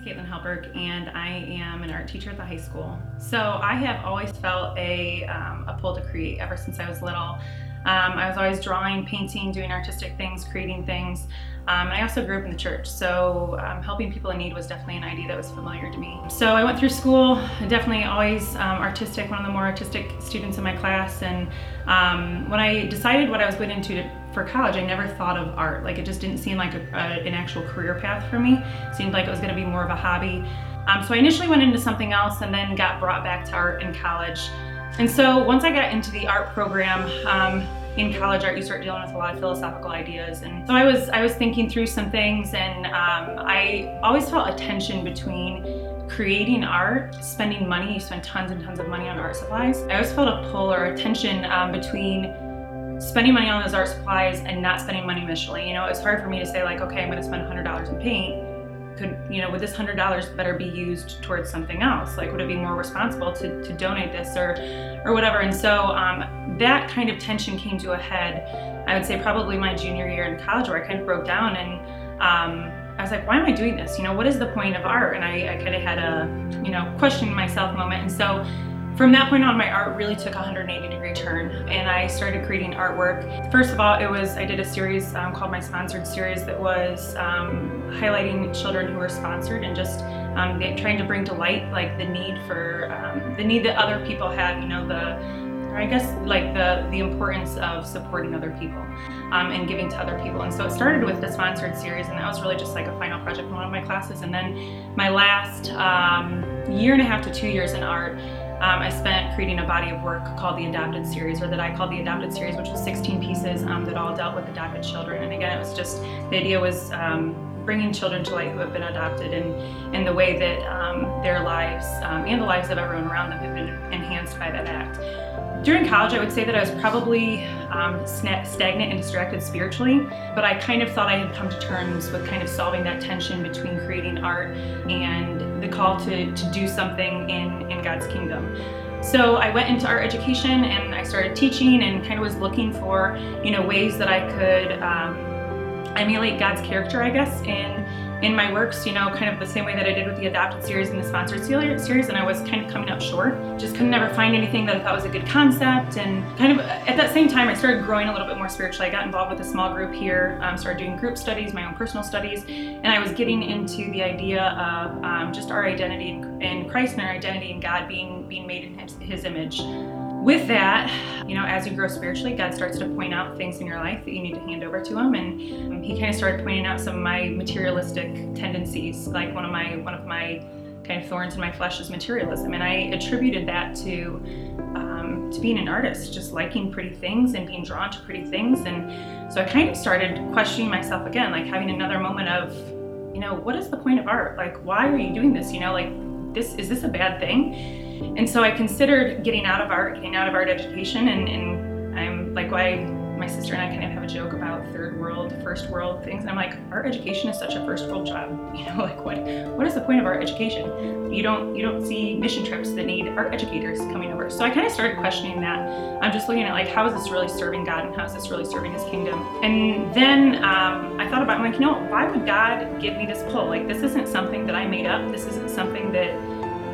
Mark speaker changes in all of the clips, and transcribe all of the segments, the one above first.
Speaker 1: is Caitlin Halberg, and I am an art teacher at the high school. So I have always felt a, um, a pull to create ever since I was little. Um, I was always drawing, painting, doing artistic things, creating things. Um, I also grew up in the church, so um, helping people in need was definitely an idea that was familiar to me. So I went through school, definitely always um, artistic, one of the more artistic students in my class. And um, when I decided what I was going into for college, I never thought of art. Like it just didn't seem like a, a, an actual career path for me. It seemed like it was going to be more of a hobby. Um, so I initially went into something else and then got brought back to art in college. And so once I got into the art program, um, in college art you start dealing with a lot of philosophical ideas and so i was i was thinking through some things and um, i always felt a tension between creating art spending money you spend tons and tons of money on art supplies i always felt a pull or a tension um, between spending money on those art supplies and not spending money initially you know it's hard for me to say like okay i'm going to spend $100 in paint could, you know, would this hundred dollars better be used towards something else? Like, would it be more responsible to, to donate this or, or whatever? And so um, that kind of tension came to a head. I would say probably my junior year in college, where I kind of broke down and um, I was like, why am I doing this? You know, what is the point of art? And I, I kind of had a, you know, questioning myself moment. And so from that point on, my art really took a 180 degree turn and I started creating artwork. First of all, it was, I did a series um, called my sponsored series that was um, highlighting children who were sponsored and just um, trying to bring to light like the need for, um, the need that other people have, you know, the, I guess like the the importance of supporting other people um, and giving to other people. And so it started with the sponsored series, and that was really just like a final project in one of my classes. And then my last um, year and a half to two years in art, um, I spent creating a body of work called the Adopted Series, or that I called the Adopted Series, which was 16 pieces um, that all dealt with adopted children. And again, it was just the idea was um, bringing children to light who have been adopted and, and the way that um, their lives um, and the lives of everyone around them have been enhanced by that act. During college, I would say that I was probably um, stagnant and distracted spiritually, but I kind of thought I had come to terms with kind of solving that tension between creating art and the call to, to do something in, in God's kingdom. So I went into art education and I started teaching and kind of was looking for, you know, ways that I could um, emulate God's character, I guess, in in my works, you know, kind of the same way that I did with the adopted series and the sponsored series, and I was kind of coming up short. Just couldn't never find anything that I thought was a good concept. And kind of at that same time, I started growing a little bit more spiritually. I got involved with a small group here, um, started doing group studies, my own personal studies, and I was getting into the idea of um, just our identity in Christ and our identity in God being being made in His, his image with that, you know, as you grow spiritually, God starts to point out things in your life that you need to hand over to Him, and um, He kind of started pointing out some of my materialistic tendencies. Like one of my one of my kind of thorns in my flesh is materialism, and I attributed that to um, to being an artist, just liking pretty things and being drawn to pretty things, and so I kind of started questioning myself again, like having another moment of, you know, what is the point of art? Like, why are you doing this? You know, like this is this a bad thing? And so I considered getting out of art, getting out of art education, and, and I'm like, why my sister and I kind of have a joke about third world, first world things. And I'm like, art education is such a first world job. You know, like what what is the point of art education? You don't you don't see mission trips that need art educators coming over. So I kind of started questioning that. I'm just looking at like how is this really serving God and how is this really serving His kingdom? And then um, I thought about I'm like, you know, why would God give me this pull? Like this isn't something that I made up. This isn't something that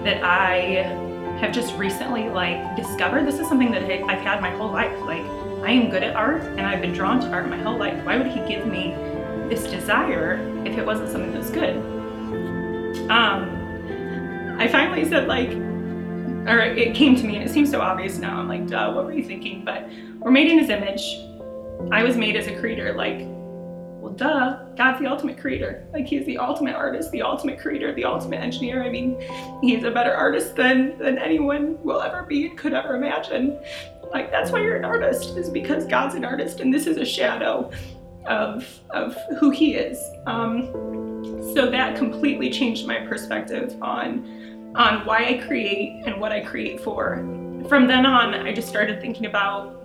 Speaker 1: that I have just recently like discovered this is something that I've had my whole life. Like I am good at art and I've been drawn to art my whole life. Why would he give me this desire if it wasn't something that's good? Um, I finally said like, or it came to me and it seems so obvious now. I'm like, duh, what were you thinking? But we're made in his image. I was made as a creator. Like well, duh, God's the ultimate creator. Like he's the ultimate artist, the ultimate creator, the ultimate engineer. I mean, he's a better artist than than anyone will ever be and could ever imagine. Like that's why you're an artist, is because God's an artist and this is a shadow of of who he is. Um, so that completely changed my perspective on on why I create and what I create for. From then on, I just started thinking about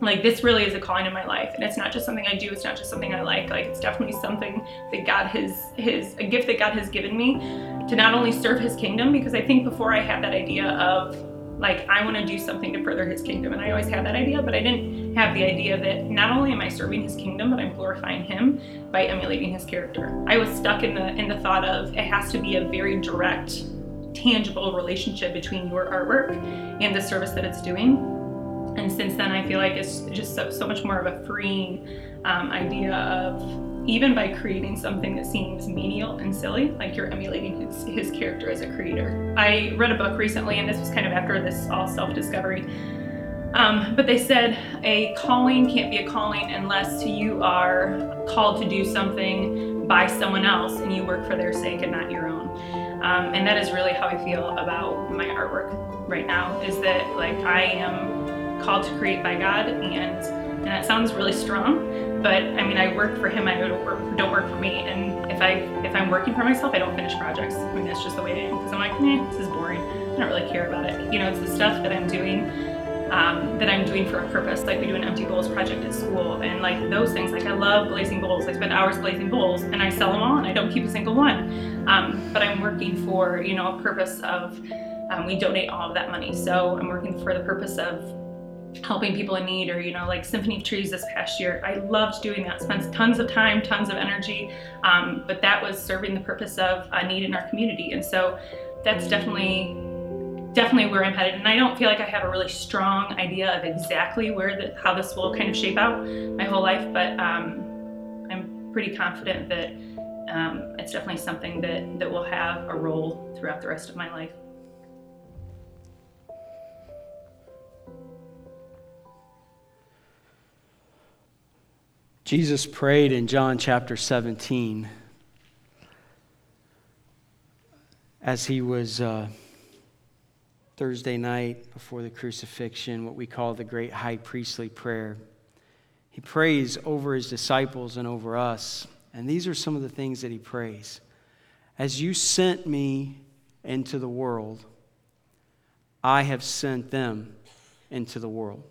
Speaker 1: like this really is a calling in my life and it's not just something i do it's not just something i like like it's definitely something that god has his a gift that god has given me to not only serve his kingdom because i think before i had that idea of like i want to do something to further his kingdom and i always had that idea but i didn't have the idea that not only am I serving his kingdom, but I'm glorifying him by emulating his character. I was stuck in the in the thought of it has to be a very direct, tangible relationship between your artwork and the service that it's doing. And since then, I feel like it's just so, so much more of a freeing um, idea of even by creating something that seems menial and silly, like you're emulating his, his character as a creator. I read a book recently, and this was kind of after this all self discovery. Um, but they said a calling can't be a calling unless you are called to do something by someone else and you work for their sake and not your own. Um, and that is really how I feel about my artwork right now is that like I am called to create by God and and that sounds really strong, but I mean, I work for him. I don't work, don't work for me. And if I if I'm working for myself, I don't finish projects. I mean, that's just the way I am. Because I'm like, eh, this is boring. I don't really care about it. You know, it's the stuff that I'm doing um, that I'm doing for a purpose. Like we do an empty bowls project at school, and like those things. Like I love glazing bowls. I spend hours glazing bowls, and I sell them all, and I don't keep a single one. Um, but I'm working for you know a purpose of um, we donate all of that money. So I'm working for the purpose of helping people in need or you know like symphony of trees this past year. I loved doing that spent tons of time tons of energy um, but that was serving the purpose of a need in our community. And so that's definitely definitely where i'm headed. And i don't feel like i have a really strong idea of exactly where the, how this will kind of shape out my whole life but um, i'm pretty confident that um, it's definitely something that that will have a role throughout the rest of my life
Speaker 2: Jesus prayed in John chapter 17 as he was uh, Thursday night before the crucifixion, what we call the great high priestly prayer. He prays over his disciples and over us. And these are some of the things that he prays. As you sent me into the world, I have sent them into the world.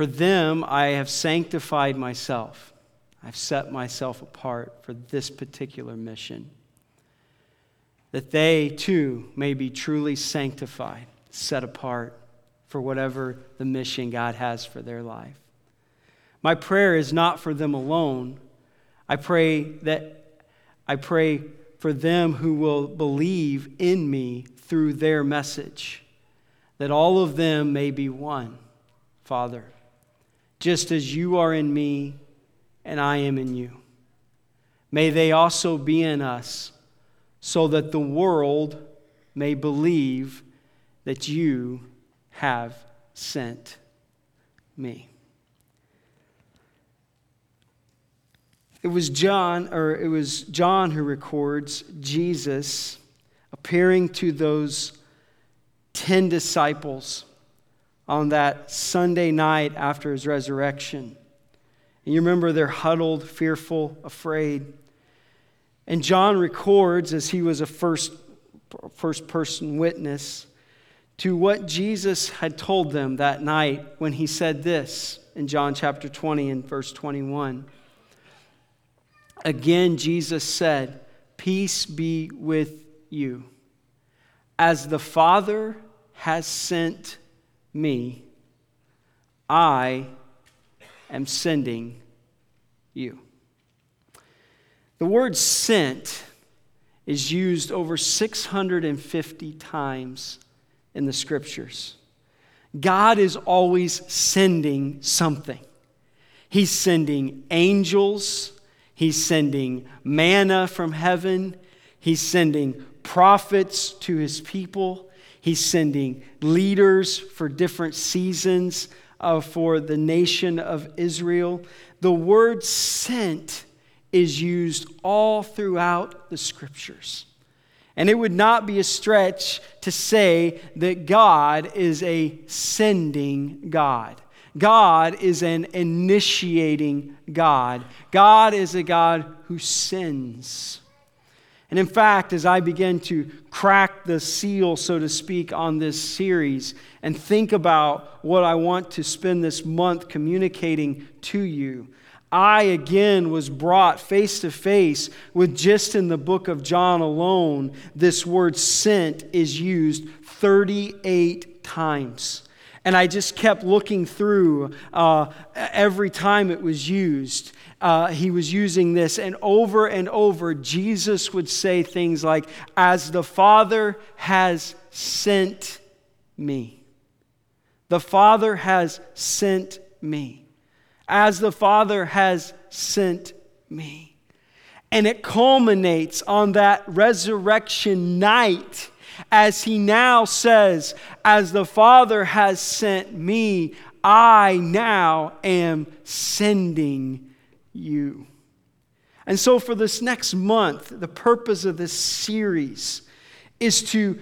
Speaker 2: For them I have sanctified myself. I've set myself apart for this particular mission. That they too may be truly sanctified, set apart for whatever the mission God has for their life. My prayer is not for them alone. I pray that I pray for them who will believe in me through their message, that all of them may be one, Father just as you are in me and I am in you. May they also be in us, so that the world may believe that you have sent me. It was John, or it was John who records Jesus appearing to those 10 disciples on that Sunday night after his resurrection. And you remember they're huddled, fearful, afraid. And John records, as he was a first, first person witness, to what Jesus had told them that night when he said this in John chapter 20 and verse 21. Again, Jesus said, Peace be with you. As the Father has sent me, I am sending you. The word sent is used over 650 times in the scriptures. God is always sending something. He's sending angels, He's sending manna from heaven, He's sending prophets to His people, He's sending leaders for different seasons uh, for the nation of Israel. The word sent is used all throughout the scriptures. And it would not be a stretch to say that God is a sending God. God is an initiating God. God is a God who sends. And in fact, as I begin to crack the seal, so to speak, on this series and think about what I want to spend this month communicating to you, I again was brought face to face with just in the book of John alone, this word sent is used 38 times. And I just kept looking through uh, every time it was used. Uh, he was using this, and over and over, Jesus would say things like, As the Father has sent me. The Father has sent me. As the Father has sent me. And it culminates on that resurrection night as he now says, As the Father has sent me, I now am sending you. And so, for this next month, the purpose of this series is to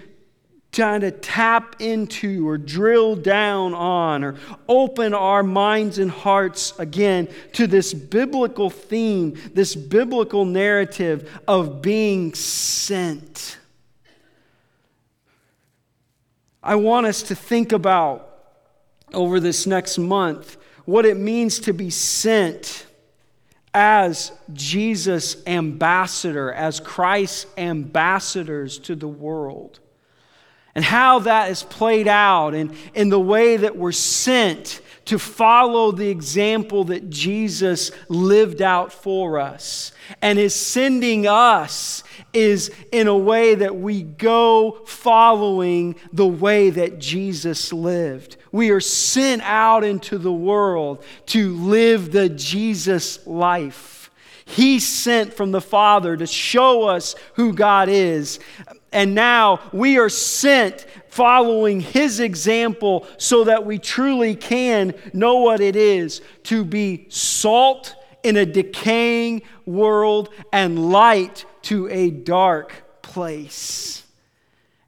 Speaker 2: trying to tap into or drill down on or open our minds and hearts again to this biblical theme, this biblical narrative of being sent. I want us to think about over this next month what it means to be sent as Jesus' ambassador, as Christ's ambassadors to the world. And how that is played out in, in the way that we're sent to follow the example that Jesus lived out for us. And his sending us is in a way that we go following the way that Jesus lived. We are sent out into the world to live the Jesus life. He sent from the Father to show us who God is. And now we are sent following His example so that we truly can know what it is to be salt in a decaying world and light to a dark place.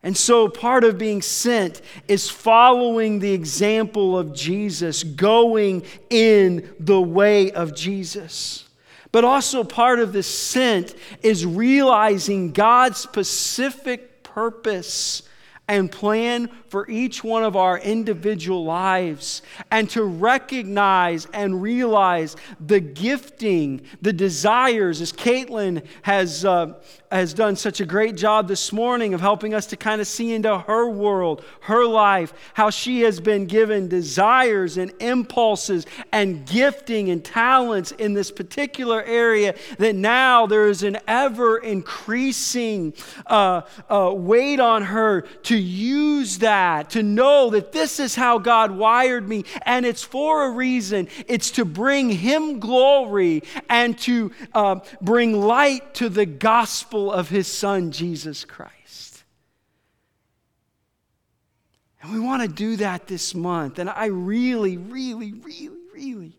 Speaker 2: And so, part of being sent is following the example of Jesus, going in the way of Jesus. But also, part of the sent is realizing God's specific purpose and plan for each one of our individual lives and to recognize and realize the gifting, the desires, as Caitlin has, uh, has done such a great job this morning of helping us to kind of see into her world, her life, how she has been given desires and impulses and gifting and talents in this particular area, that now there is an ever increasing uh, uh, weight on her to use that, to know that this is how God wired me, and it's for a reason. It's to bring Him glory and to uh, bring light to the gospel of His Son, Jesus Christ. And we want to do that this month. And I really, really, really, really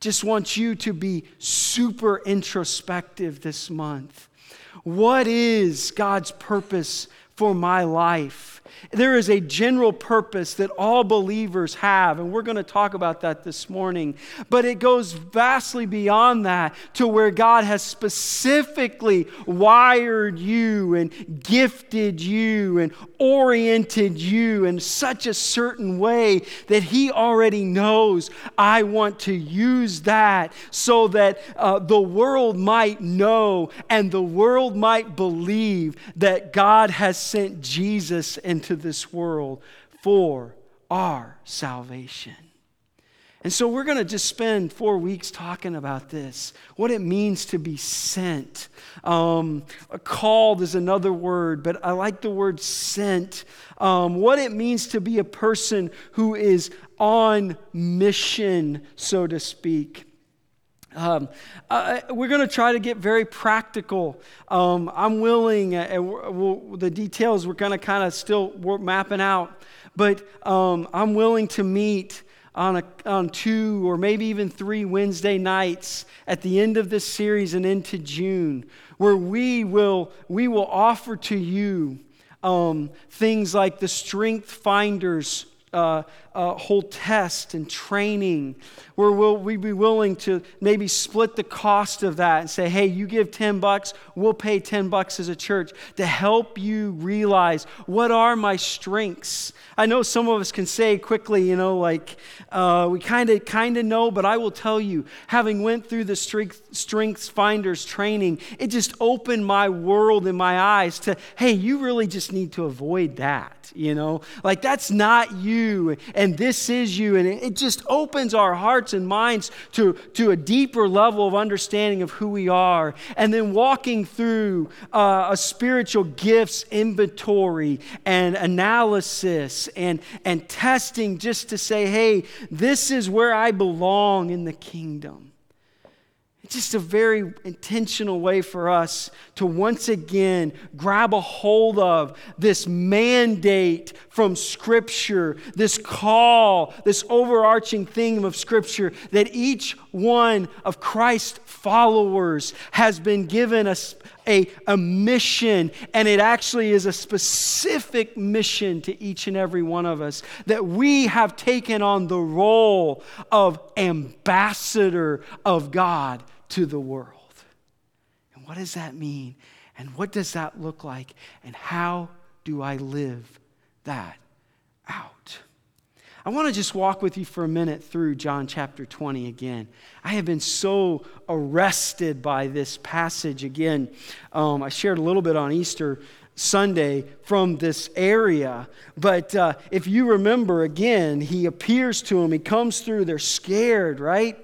Speaker 2: just want you to be super introspective this month. What is God's purpose for my life? There is a general purpose that all believers have, and we're going to talk about that this morning. But it goes vastly beyond that to where God has specifically wired you and gifted you and oriented you in such a certain way that He already knows I want to use that so that uh, the world might know and the world might believe that God has sent Jesus into into this world for our salvation. And so we're going to just spend four weeks talking about this what it means to be sent. Um, called is another word, but I like the word sent. Um, what it means to be a person who is on mission, so to speak. Um, uh, we're going to try to get very practical. Um, I'm willing, uh, we'll, the details we're going to kind of still we're mapping out, but um, I'm willing to meet on, a, on two or maybe even three Wednesday nights at the end of this series and into June, where we will, we will offer to you um, things like the Strength Finders uh, uh, whole test and training where will we be willing to maybe split the cost of that and say hey you give 10 bucks we'll pay 10 bucks as a church to help you realize what are my strengths. I know some of us can say quickly you know like uh, we kind of kind of know but i will tell you having went through the strength, strengths finders training it just opened my world and my eyes to hey you really just need to avoid that you know like that's not you and this is you. And it just opens our hearts and minds to, to a deeper level of understanding of who we are. And then walking through uh, a spiritual gifts inventory and analysis and, and testing just to say, hey, this is where I belong in the kingdom. Just a very intentional way for us to once again grab a hold of this mandate from Scripture, this call, this overarching theme of Scripture that each one of Christ's followers has been given a, a, a mission, and it actually is a specific mission to each and every one of us that we have taken on the role of ambassador of God to the world. And what does that mean? And what does that look like? And how do I live that out? I want to just walk with you for a minute through John chapter 20 again. I have been so arrested by this passage again. Um, I shared a little bit on Easter Sunday from this area. But uh, if you remember again, he appears to them, he comes through, they're scared, right?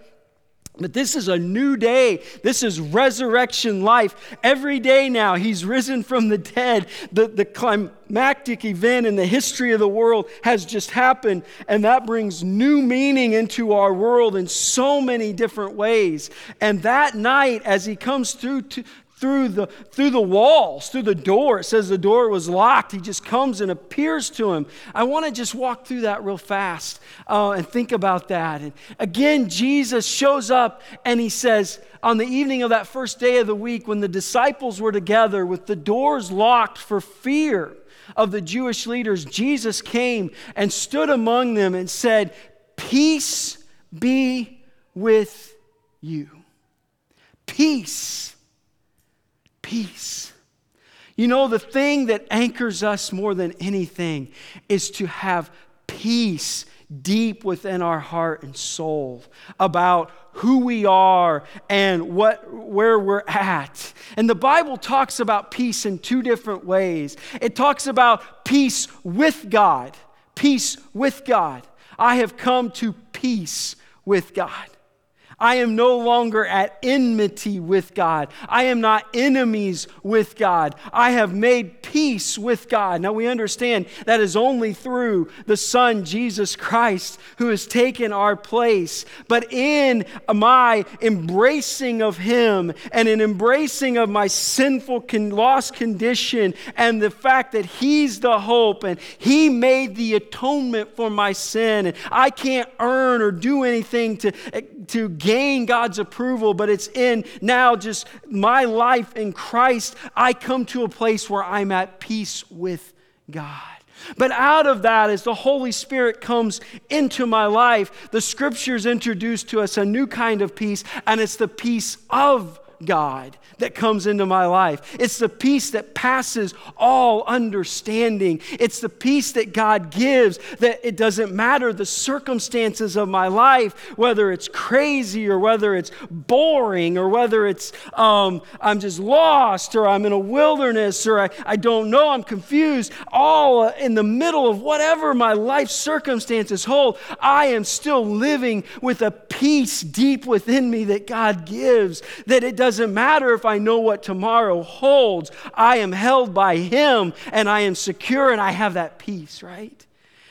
Speaker 2: But this is a new day. This is resurrection life. Every day now, he's risen from the dead. The, the climactic event in the history of the world has just happened, and that brings new meaning into our world in so many different ways. And that night, as he comes through to, through the, through the walls, through the door. It says the door was locked. He just comes and appears to him. I want to just walk through that real fast uh, and think about that. And again, Jesus shows up and he says, on the evening of that first day of the week, when the disciples were together with the doors locked for fear of the Jewish leaders, Jesus came and stood among them and said, Peace be with you. Peace peace. You know, the thing that anchors us more than anything is to have peace deep within our heart and soul about who we are and what where we're at. And the Bible talks about peace in two different ways. It talks about peace with God. Peace with God. I have come to peace with God. I am no longer at enmity with God. I am not enemies with God. I have made peace with God. Now we understand that is only through the Son, Jesus Christ, who has taken our place. But in my embracing of Him and an embracing of my sinful, lost condition and the fact that He's the hope and He made the atonement for my sin, and I can't earn or do anything to, eh, to gain God's approval, but it's in now just my life in Christ. I come to a place where I'm at peace with God. But out of that, as the Holy Spirit comes into my life, the scriptures introduce to us a new kind of peace, and it's the peace of God that comes into my life. It's the peace that passes all understanding. It's the peace that God gives that it doesn't matter the circumstances of my life, whether it's crazy or whether it's boring or whether it's um, I'm just lost or I'm in a wilderness or I, I don't know, I'm confused. All in the middle of whatever my life circumstances hold, I am still living with a peace deep within me that God gives, that it doesn't matter if I know what tomorrow holds. I am held by Him and I am secure and I have that peace, right?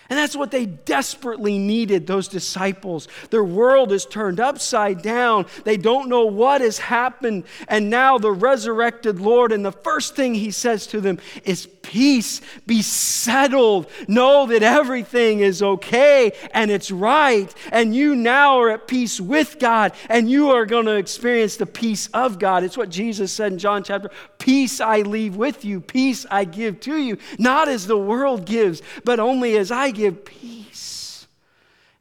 Speaker 2: And that's what they desperately needed, those disciples. Their world is turned upside down. They don't know what has happened. And now the resurrected Lord, and the first thing he says to them is, Peace, be settled. Know that everything is okay and it's right. And you now are at peace with God, and you are going to experience the peace of God. It's what Jesus said in John chapter Peace I leave with you, peace I give to you. Not as the world gives, but only as I give peace.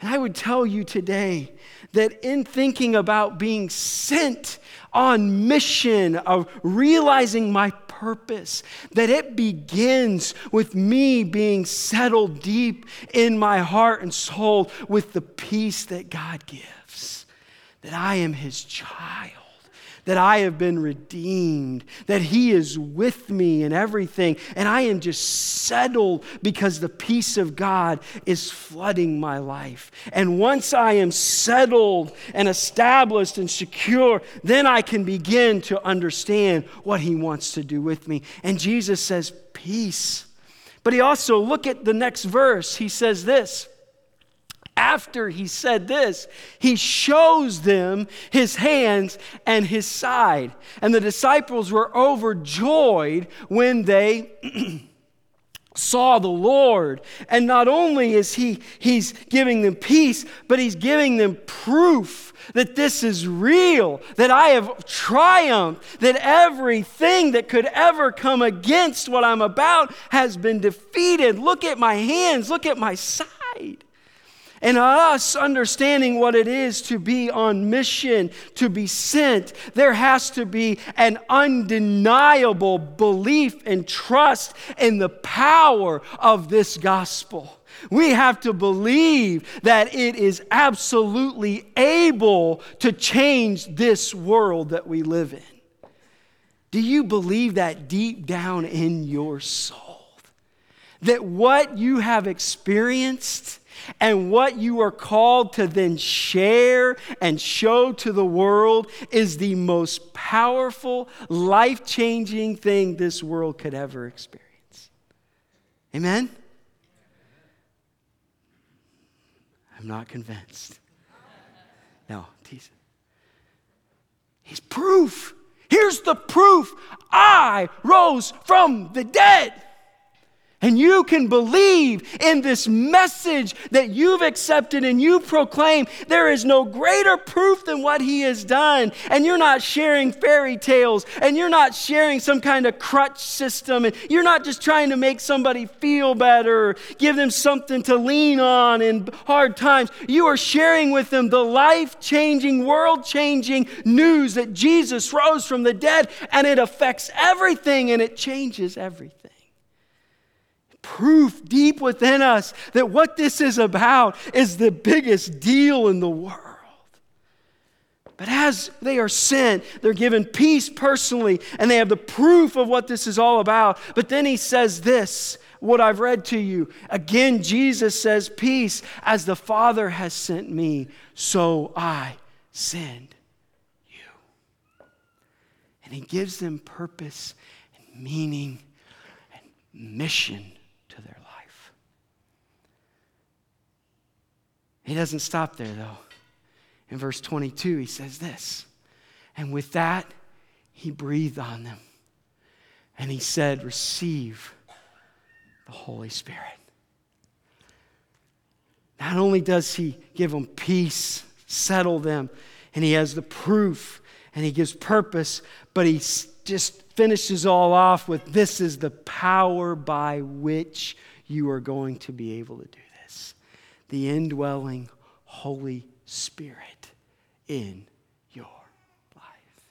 Speaker 2: And I would tell you today that in thinking about being sent on mission of realizing my purpose, that it begins with me being settled deep in my heart and soul with the peace that God gives, that I am His child that I have been redeemed, that He is with me in everything, and I am just settled because the peace of God is flooding my life. And once I am settled and established and secure, then I can begin to understand what He wants to do with me. And Jesus says, Peace. But He also, look at the next verse, He says this after he said this, he shows them his hands and his side. And the disciples were overjoyed when they saw the Lord. And not only is he he's giving them peace, but he's giving them proof that this is real, that I have triumphed, that everything that could ever come against what I'm about has been defeated. Look at my hands, look at my side. And us understanding what it is to be on mission, to be sent, there has to be an undeniable belief and trust in the power of this gospel. We have to believe that it is absolutely able to change this world that we live in. Do you believe that deep down in your soul? That what you have experienced and what you are called to then share and show to the world is the most powerful, life changing thing this world could ever experience. Amen? I'm not convinced. No, he's, he's proof. Here's the proof I rose from the dead. And you can believe in this message that you've accepted and you proclaim. There is no greater proof than what he has done. And you're not sharing fairy tales and you're not sharing some kind of crutch system and you're not just trying to make somebody feel better give them something to lean on in hard times. You are sharing with them the life changing, world changing news that Jesus rose from the dead and it affects everything and it changes everything proof deep within us that what this is about is the biggest deal in the world. But as they are sent, they're given peace personally, and they have the proof of what this is all about. But then he says this what I've read to you. Again, Jesus says, Peace, as the Father has sent me, so I send you. And he gives them purpose and meaning and mission He doesn't stop there, though. In verse 22, he says this And with that, he breathed on them. And he said, Receive the Holy Spirit. Not only does he give them peace, settle them, and he has the proof and he gives purpose, but he just finishes all off with this is the power by which you are going to be able to do the indwelling Holy Spirit in your life.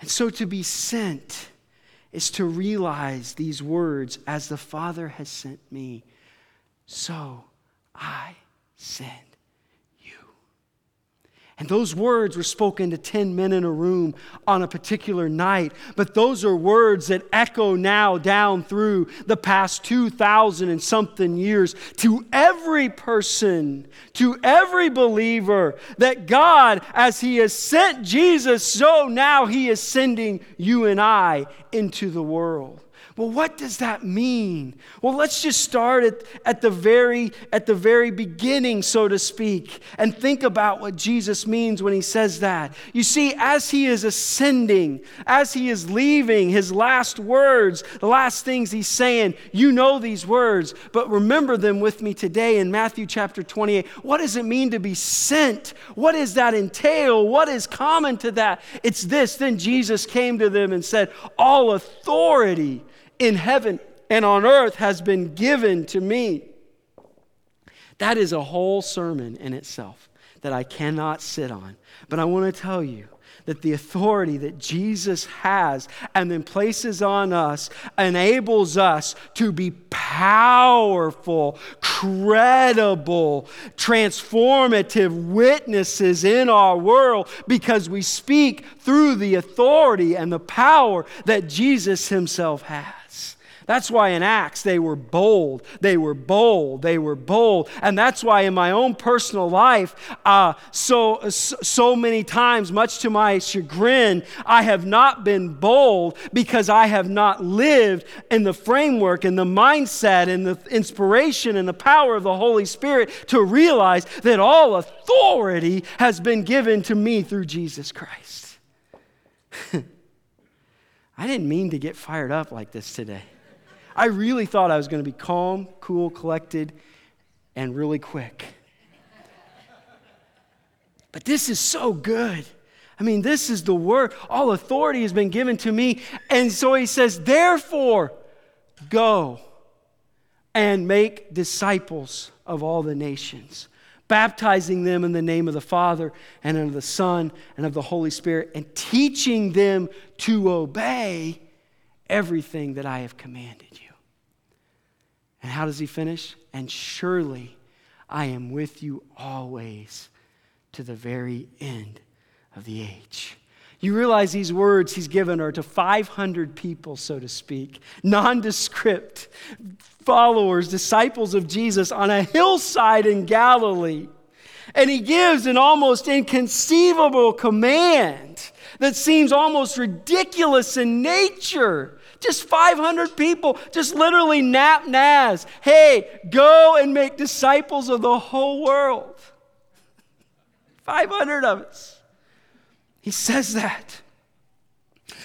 Speaker 2: And so to be sent is to realize these words as the Father has sent me, so I send and those words were spoken to 10 men in a room on a particular night. But those are words that echo now down through the past 2,000 and something years to every person, to every believer, that God, as He has sent Jesus, so now He is sending you and I into the world. Well, what does that mean? Well, let's just start at, at, the very, at the very beginning, so to speak, and think about what Jesus means when he says that. You see, as he is ascending, as he is leaving, his last words, the last things he's saying, you know these words, but remember them with me today in Matthew chapter 28. What does it mean to be sent? What does that entail? What is common to that? It's this. Then Jesus came to them and said, All authority in heaven and on earth has been given to me. That is a whole sermon in itself that I cannot sit on. But I want to tell you that the authority that Jesus has and then places on us enables us to be powerful, credible, transformative witnesses in our world because we speak through the authority and the power that Jesus Himself has. That's why in Acts they were bold, they were bold, they were bold. And that's why in my own personal life, uh, so, so many times, much to my chagrin, I have not been bold because I have not lived in the framework and the mindset and the inspiration and the power of the Holy Spirit to realize that all authority has been given to me through Jesus Christ. I didn't mean to get fired up like this today. I really thought I was going to be calm, cool, collected, and really quick. But this is so good. I mean, this is the word. All authority has been given to me. And so he says, therefore, go and make disciples of all the nations, baptizing them in the name of the Father and of the Son and of the Holy Spirit, and teaching them to obey everything that I have commanded you. And how does he finish? And surely I am with you always to the very end of the age. You realize these words he's given are to 500 people, so to speak, nondescript followers, disciples of Jesus on a hillside in Galilee. And he gives an almost inconceivable command that seems almost ridiculous in nature. Just 500 people, just literally nap Naz. Hey, go and make disciples of the whole world. 500 of us. He says that.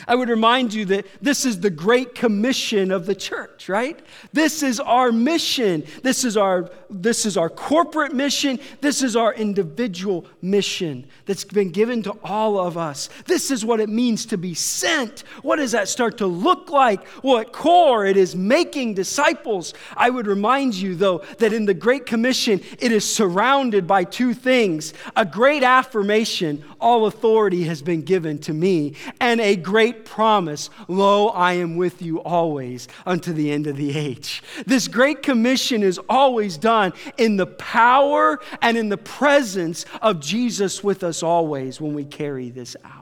Speaker 2: I would remind you that this is the great commission of the church, right? This is our mission. This is our, this is our corporate mission. This is our individual mission that's been given to all of us. This is what it means to be sent. What does that start to look like? Well, at core, it is making disciples. I would remind you, though, that in the Great Commission, it is surrounded by two things a great affirmation, all authority has been given to me, and a great promise, lo, I am with you always unto the end of the age. This Great Commission is always done in the power and in the presence of Jesus with us always when we carry this out.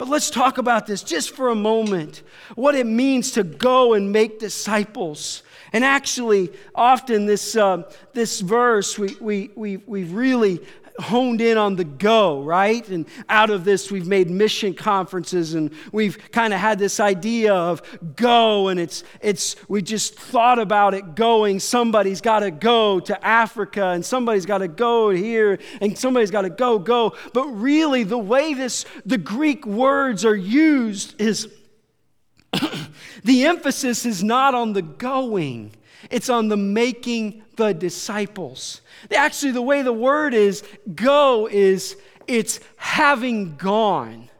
Speaker 2: But let's talk about this just for a moment what it means to go and make disciples. And actually, often this, uh, this verse, we, we, we, we really honed in on the go, right? And out of this, we've made mission conferences and we've kind of had this idea of go, and it's, it's, we just thought about it going. Somebody's got to go to Africa, and somebody's got to go here, and somebody's got to go, go. But really, the way this, the Greek words are used is the emphasis is not on the going, it's on the making the disciples. Actually, the way the word is go is it's having gone.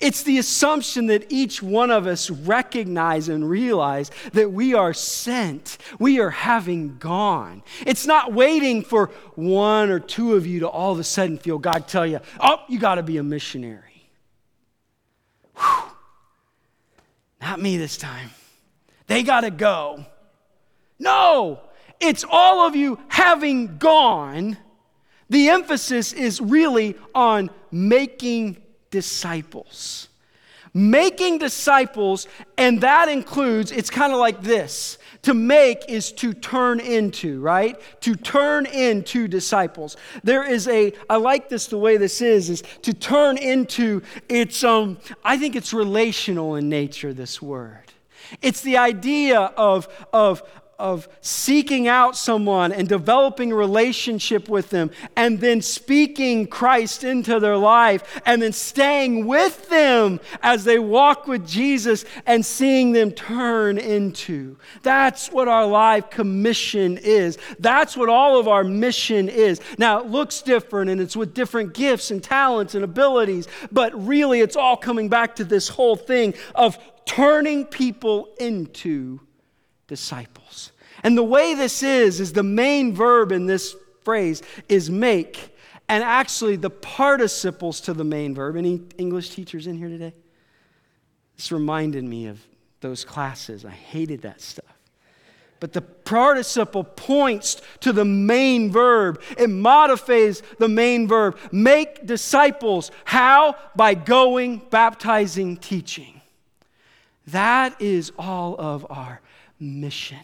Speaker 2: It's the assumption that each one of us recognize and realize that we are sent. We are having gone. It's not waiting for one or two of you to all of a sudden feel God tell you, oh, you got to be a missionary. Whew. Not me this time. They got to go. No, it's all of you having gone. The emphasis is really on making disciples. Making disciples, and that includes, it's kind of like this. To make is to turn into, right? To turn into disciples. There is a, I like this the way this is, is to turn into, it's, um, I think it's relational in nature, this word. It's the idea of, of, of seeking out someone and developing a relationship with them and then speaking Christ into their life and then staying with them as they walk with Jesus and seeing them turn into. That's what our life commission is. That's what all of our mission is. Now, it looks different and it's with different gifts and talents and abilities, but really it's all coming back to this whole thing of turning people into disciples. And the way this is, is the main verb in this phrase is make. and actually the participles to the main verb. Any English teachers in here today? This reminded me of those classes. I hated that stuff. But the participle points to the main verb. It modifies the main verb. Make disciples. How? By going, baptizing, teaching. That is all of our mission.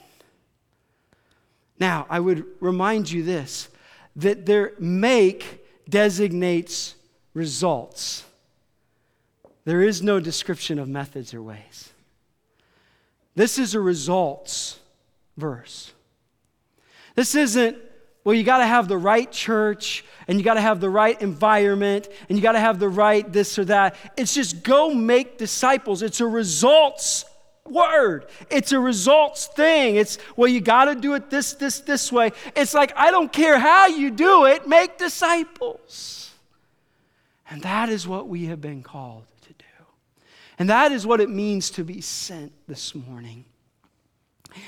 Speaker 2: Now, I would remind you this that their make designates results. There is no description of methods or ways. This is a results verse. This isn't, well, you got to have the right church and you got to have the right environment and you got to have the right this or that. It's just go make disciples. It's a results word. It's a results thing. It's, well, you got to do it this, this, this way. It's like, I don't care how you do it, make disciples. And that is what we have been called to do. And that is what it means to be sent this morning.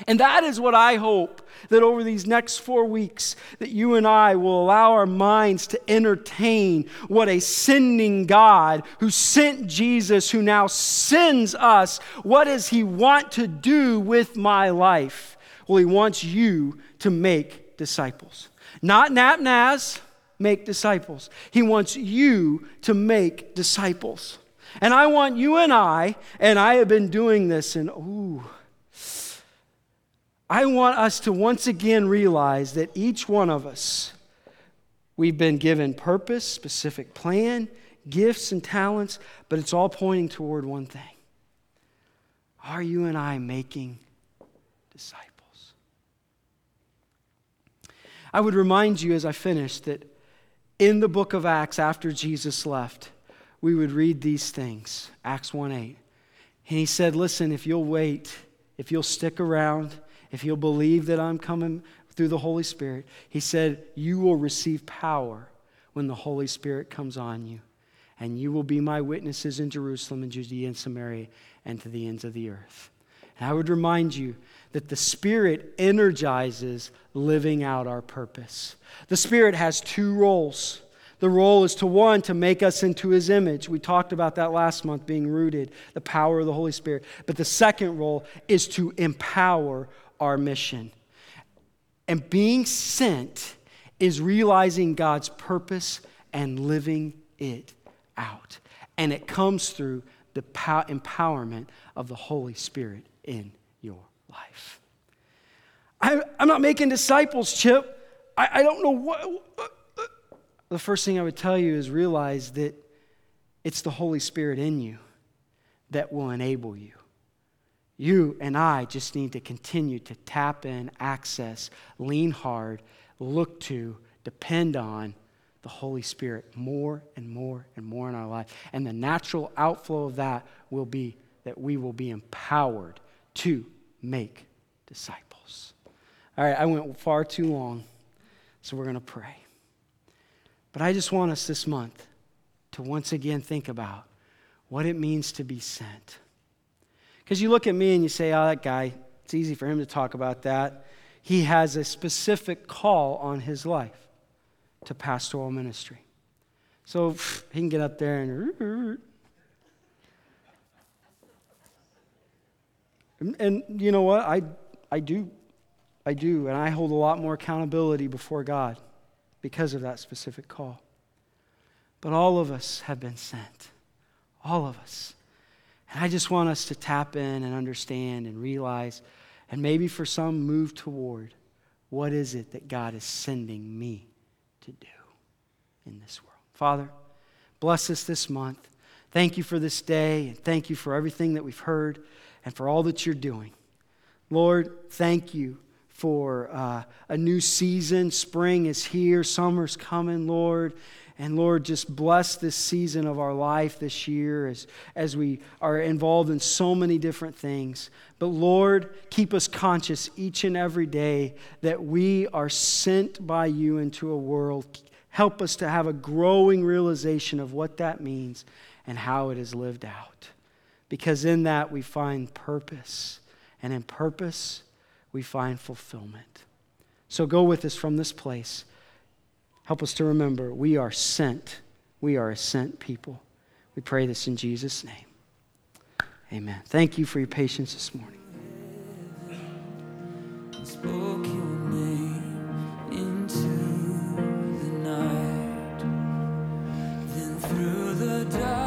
Speaker 2: And that is what I hope that over these next four weeks that you and I will allow our minds to entertain what a sending God who sent Jesus, who now sends us, what does he want to do with my life? Well, he wants you to make disciples. Not NapNaz, make disciples. He wants you to make disciples. And I want you and I, and I have been doing this, and ooh, I want us to once again realize that each one of us, we've been given purpose, specific plan, gifts, and talents, but it's all pointing toward one thing. Are you and I making disciples? I would remind you as I finish that in the book of Acts, after Jesus left, we would read these things Acts 1 8. And he said, Listen, if you'll wait, if you'll stick around, if you'll believe that I'm coming through the Holy Spirit, he said, You will receive power when the Holy Spirit comes on you. And you will be my witnesses in Jerusalem and Judea and Samaria and to the ends of the earth. And I would remind you that the Spirit energizes living out our purpose. The Spirit has two roles. The role is to one, to make us into his image. We talked about that last month, being rooted, the power of the Holy Spirit. But the second role is to empower our mission. And being sent is realizing God's purpose and living it out. And it comes through the pow- empowerment of the Holy Spirit in your life. I, am not making disciples, Chip. I, I don't know what. The first thing I would tell you is realize that it's the Holy Spirit in you that will enable you. You and I just need to continue to tap in, access, lean hard, look to, depend on the Holy Spirit more and more and more in our life. And the natural outflow of that will be that we will be empowered to make disciples. All right, I went far too long, so we're going to pray. But I just want us this month to once again think about what it means to be sent. Because you look at me and you say, oh, that guy, it's easy for him to talk about that. He has a specific call on his life to pastoral ministry. So he can get up there and. And, you know what? I, I do. I do. And I hold a lot more accountability before God because of that specific call. But all of us have been sent. All of us. And I just want us to tap in and understand and realize, and maybe for some, move toward what is it that God is sending me to do in this world. Father, bless us this month. Thank you for this day, and thank you for everything that we've heard and for all that you're doing. Lord, thank you for uh, a new season. Spring is here, summer's coming, Lord. And Lord, just bless this season of our life this year as, as we are involved in so many different things. But Lord, keep us conscious each and every day that we are sent by you into a world. Help us to have a growing realization of what that means and how it is lived out. Because in that we find purpose. And in purpose, we find fulfillment. So go with us from this place. Help us to remember we are sent. We are a sent people. We pray this in Jesus' name. Amen. Thank you for your patience this morning. through the dark